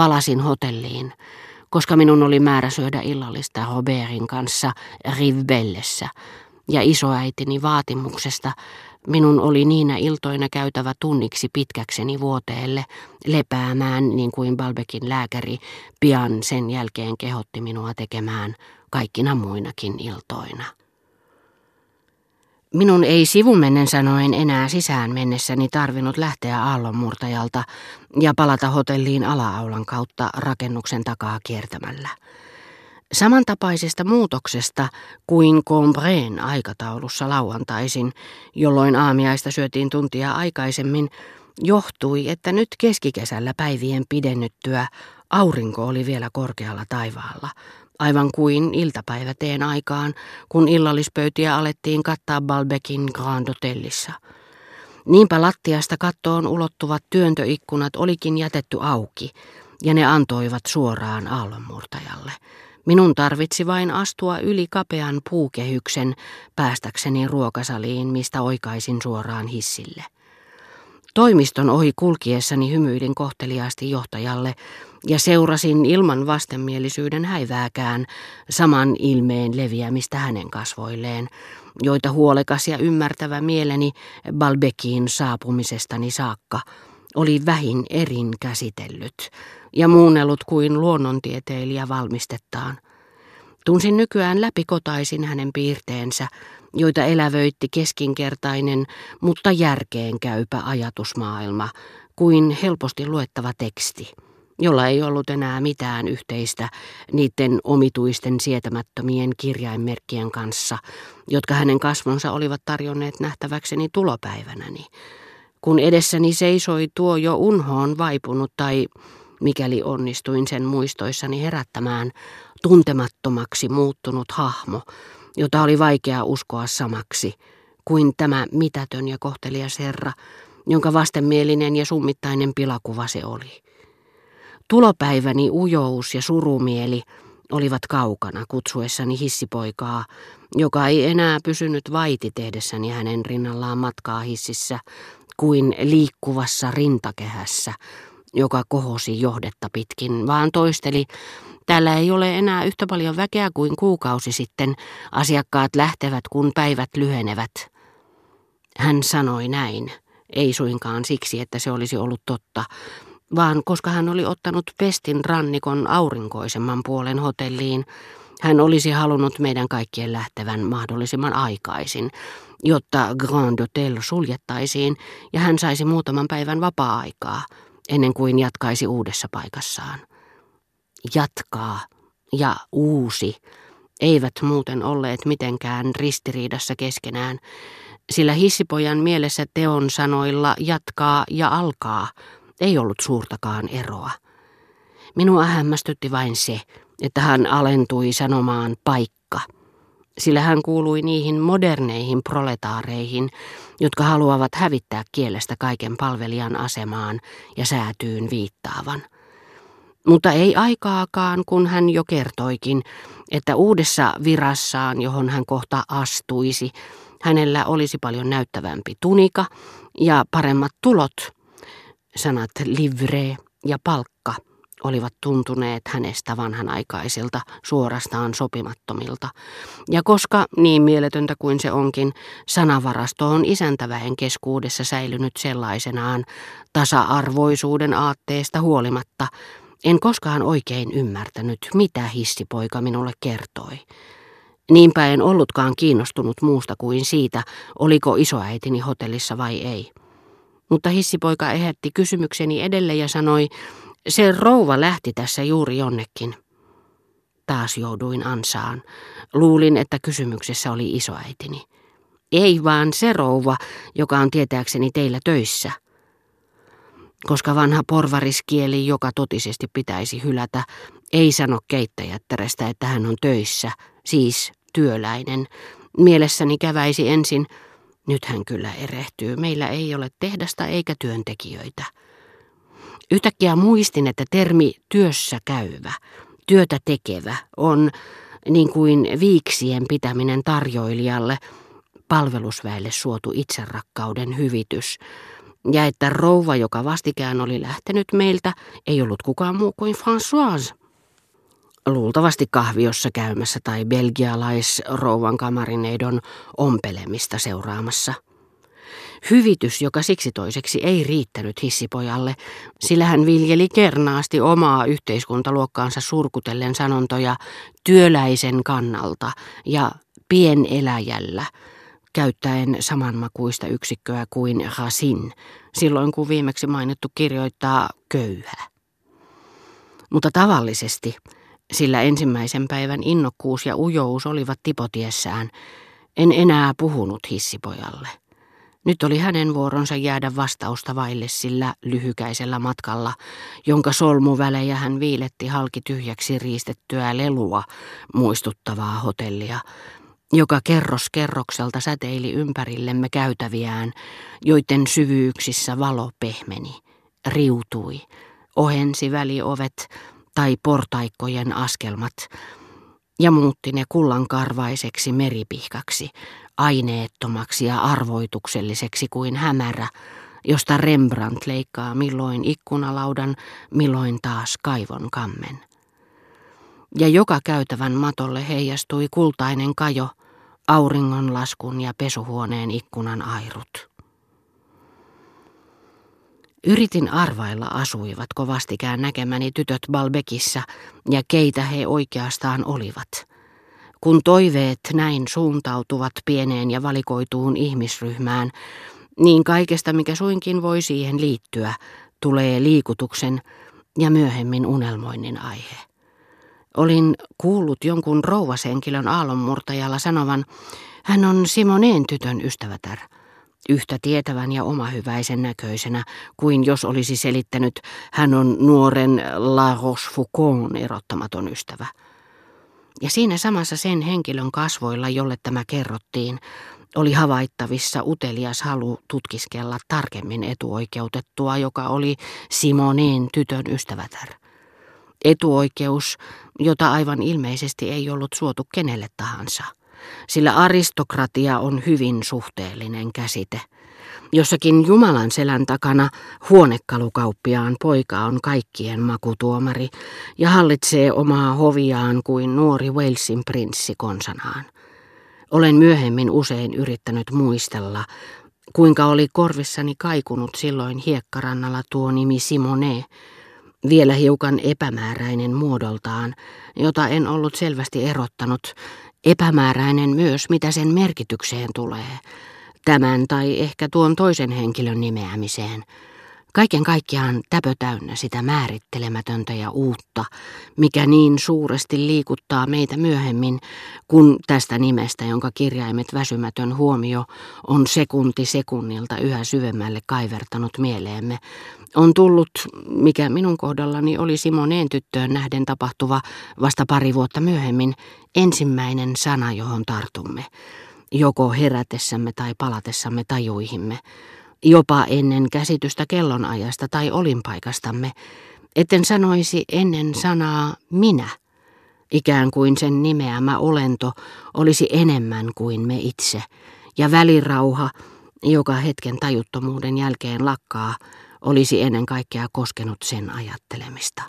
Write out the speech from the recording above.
Palasin hotelliin, koska minun oli määrä syödä illallista Robertin kanssa Rivbellessä, ja isoäitini vaatimuksesta minun oli niinä iltoina käytävä tunniksi pitkäkseni vuoteelle lepäämään, niin kuin Balbekin lääkäri pian sen jälkeen kehotti minua tekemään kaikkina muinakin iltoina. Minun ei sivumennen sanoen enää sisään mennessäni tarvinnut lähteä aallonmurtajalta ja palata hotelliin alaaulan kautta rakennuksen takaa kiertämällä. Samantapaisesta muutoksesta kuin Combreen aikataulussa lauantaisin, jolloin aamiaista syötiin tuntia aikaisemmin, johtui, että nyt keskikesällä päivien pidennyttyä aurinko oli vielä korkealla taivaalla, aivan kuin iltapäiväteen aikaan, kun illallispöytiä alettiin kattaa Balbekin Grand Hotellissa. Niinpä lattiasta kattoon ulottuvat työntöikkunat olikin jätetty auki, ja ne antoivat suoraan aallonmurtajalle. Minun tarvitsi vain astua yli kapean puukehyksen päästäkseni ruokasaliin, mistä oikaisin suoraan hissille. Toimiston ohi kulkiessani hymyilin kohteliaasti johtajalle ja seurasin ilman vastenmielisyyden häivääkään saman ilmeen leviämistä hänen kasvoilleen, joita huolekas ja ymmärtävä mieleni Balbekiin saapumisestani saakka oli vähin erin käsitellyt ja muunnellut kuin luonnontieteilijä valmistettaan. Tunsin nykyään läpikotaisin hänen piirteensä, joita elävöitti keskinkertainen, mutta järkeen käypä ajatusmaailma, kuin helposti luettava teksti, jolla ei ollut enää mitään yhteistä niiden omituisten sietämättömien kirjainmerkkien kanssa, jotka hänen kasvonsa olivat tarjonneet nähtäväkseni tulopäivänäni. Kun edessäni seisoi tuo jo unhoon vaipunut tai mikäli onnistuin sen muistoissani herättämään, tuntemattomaksi muuttunut hahmo, jota oli vaikea uskoa samaksi kuin tämä mitätön ja kohtelias herra, jonka vastenmielinen ja summittainen pilakuva se oli. Tulopäiväni ujous ja surumieli olivat kaukana kutsuessani hissipoikaa, joka ei enää pysynyt vaiti tehdessäni hänen rinnallaan matkaa hississä kuin liikkuvassa rintakehässä, joka kohosi johdetta pitkin, vaan toisteli, täällä ei ole enää yhtä paljon väkeä kuin kuukausi sitten, asiakkaat lähtevät, kun päivät lyhenevät. Hän sanoi näin, ei suinkaan siksi, että se olisi ollut totta, vaan koska hän oli ottanut pestin rannikon aurinkoisemman puolen hotelliin, hän olisi halunnut meidän kaikkien lähtevän mahdollisimman aikaisin, jotta Grand Hotel suljettaisiin ja hän saisi muutaman päivän vapaa-aikaa – ennen kuin jatkaisi uudessa paikassaan. Jatkaa ja uusi eivät muuten olleet mitenkään ristiriidassa keskenään, sillä hissipojan mielessä teon sanoilla jatkaa ja alkaa ei ollut suurtakaan eroa. Minua hämmästytti vain se, että hän alentui sanomaan paikka – sillä hän kuului niihin moderneihin proletaareihin, jotka haluavat hävittää kielestä kaiken palvelijan asemaan ja säätyyn viittaavan. Mutta ei aikaakaan, kun hän jo kertoikin, että uudessa virassaan, johon hän kohta astuisi, hänellä olisi paljon näyttävämpi tunika ja paremmat tulot, sanat livre ja palkka – olivat tuntuneet hänestä vanhanaikaisilta, suorastaan sopimattomilta. Ja koska, niin mieletöntä kuin se onkin, sanavarasto on isäntäväen keskuudessa säilynyt sellaisenaan tasa-arvoisuuden aatteesta huolimatta, en koskaan oikein ymmärtänyt, mitä hissipoika minulle kertoi. Niinpä en ollutkaan kiinnostunut muusta kuin siitä, oliko isoäitini hotellissa vai ei. Mutta hissipoika ehätti kysymykseni edelle ja sanoi, se rouva lähti tässä juuri jonnekin. Taas jouduin ansaan. Luulin, että kysymyksessä oli isoäitini. Ei vaan se rouva, joka on tietääkseni teillä töissä. Koska vanha porvariskieli, joka totisesti pitäisi hylätä, ei sano keittäjättärestä, että hän on töissä, siis työläinen. Mielessäni käväisi ensin, nyt hän kyllä erehtyy, meillä ei ole tehdasta eikä työntekijöitä. Yhtäkkiä muistin, että termi työssä käyvä, työtä tekevä on niin kuin viiksien pitäminen tarjoilijalle, palvelusväelle suotu itserakkauden hyvitys, ja että rouva, joka vastikään oli lähtenyt meiltä, ei ollut kukaan muu kuin Françoise. Luultavasti kahviossa käymässä tai belgialaisrouvan kamarineidon ompelemista seuraamassa. Hyvitys, joka siksi toiseksi ei riittänyt hissipojalle, sillä hän viljeli kernaasti omaa yhteiskuntaluokkaansa surkutellen sanontoja työläisen kannalta ja pieneläjällä, käyttäen samanmakuista yksikköä kuin Rasin, silloin kun viimeksi mainittu kirjoittaa köyhä. Mutta tavallisesti, sillä ensimmäisen päivän innokkuus ja ujous olivat tipotiessään, en enää puhunut hissipojalle. Nyt oli hänen vuoronsa jäädä vastausta vaille sillä lyhykäisellä matkalla, jonka solmuvälejä hän viiletti halki tyhjäksi riistettyä lelua muistuttavaa hotellia, joka kerros kerrokselta säteili ympärillemme käytäviään, joiden syvyyksissä valo pehmeni, riutui, ohensi väliovet tai portaikkojen askelmat ja muutti ne kullankarvaiseksi meripihkaksi, aineettomaksi ja arvoitukselliseksi kuin hämärä, josta Rembrandt leikkaa milloin ikkunalaudan, milloin taas kaivon kammen. Ja joka käytävän matolle heijastui kultainen kajo, auringonlaskun ja pesuhuoneen ikkunan airut. Yritin arvailla asuivatko vastikään näkemäni tytöt Balbekissa ja keitä he oikeastaan olivat. Kun toiveet näin suuntautuvat pieneen ja valikoituun ihmisryhmään, niin kaikesta mikä suinkin voi siihen liittyä, tulee liikutuksen ja myöhemmin unelmoinnin aihe. Olin kuullut jonkun rouvashenkilön aallonmurtajalla sanovan, hän on Simoneen tytön ystävätär, yhtä tietävän ja omahyväisen näköisenä kuin jos olisi selittänyt, hän on nuoren La Rochefoucaultin erottamaton ystävä. Ja siinä samassa sen henkilön kasvoilla, jolle tämä kerrottiin, oli havaittavissa utelias halu tutkiskella tarkemmin etuoikeutettua, joka oli Simoneen tytön ystävätär. Etuoikeus, jota aivan ilmeisesti ei ollut suotu kenelle tahansa, sillä aristokratia on hyvin suhteellinen käsite. Jossakin Jumalan selän takana huonekalukauppiaan poika on kaikkien makutuomari ja hallitsee omaa hoviaan kuin nuori Walesin prinssi konsanaan. Olen myöhemmin usein yrittänyt muistella, kuinka oli korvissani kaikunut silloin hiekkarannalla tuo nimi Simone, vielä hiukan epämääräinen muodoltaan, jota en ollut selvästi erottanut, epämääräinen myös mitä sen merkitykseen tulee, tämän tai ehkä tuon toisen henkilön nimeämiseen – Kaiken kaikkiaan täpö täynnä sitä määrittelemätöntä ja uutta, mikä niin suuresti liikuttaa meitä myöhemmin, kun tästä nimestä, jonka kirjaimet väsymätön huomio on sekunti sekunnilta yhä syvemmälle kaivertanut mieleemme, on tullut, mikä minun kohdallani oli Simoneen tyttöön nähden tapahtuva vasta pari vuotta myöhemmin, ensimmäinen sana, johon tartumme, joko herätessämme tai palatessamme tajuihimme jopa ennen käsitystä kellonajasta tai olinpaikastamme, etten sanoisi ennen sanaa minä, ikään kuin sen nimeämä olento olisi enemmän kuin me itse, ja välirauha, joka hetken tajuttomuuden jälkeen lakkaa, olisi ennen kaikkea koskenut sen ajattelemista.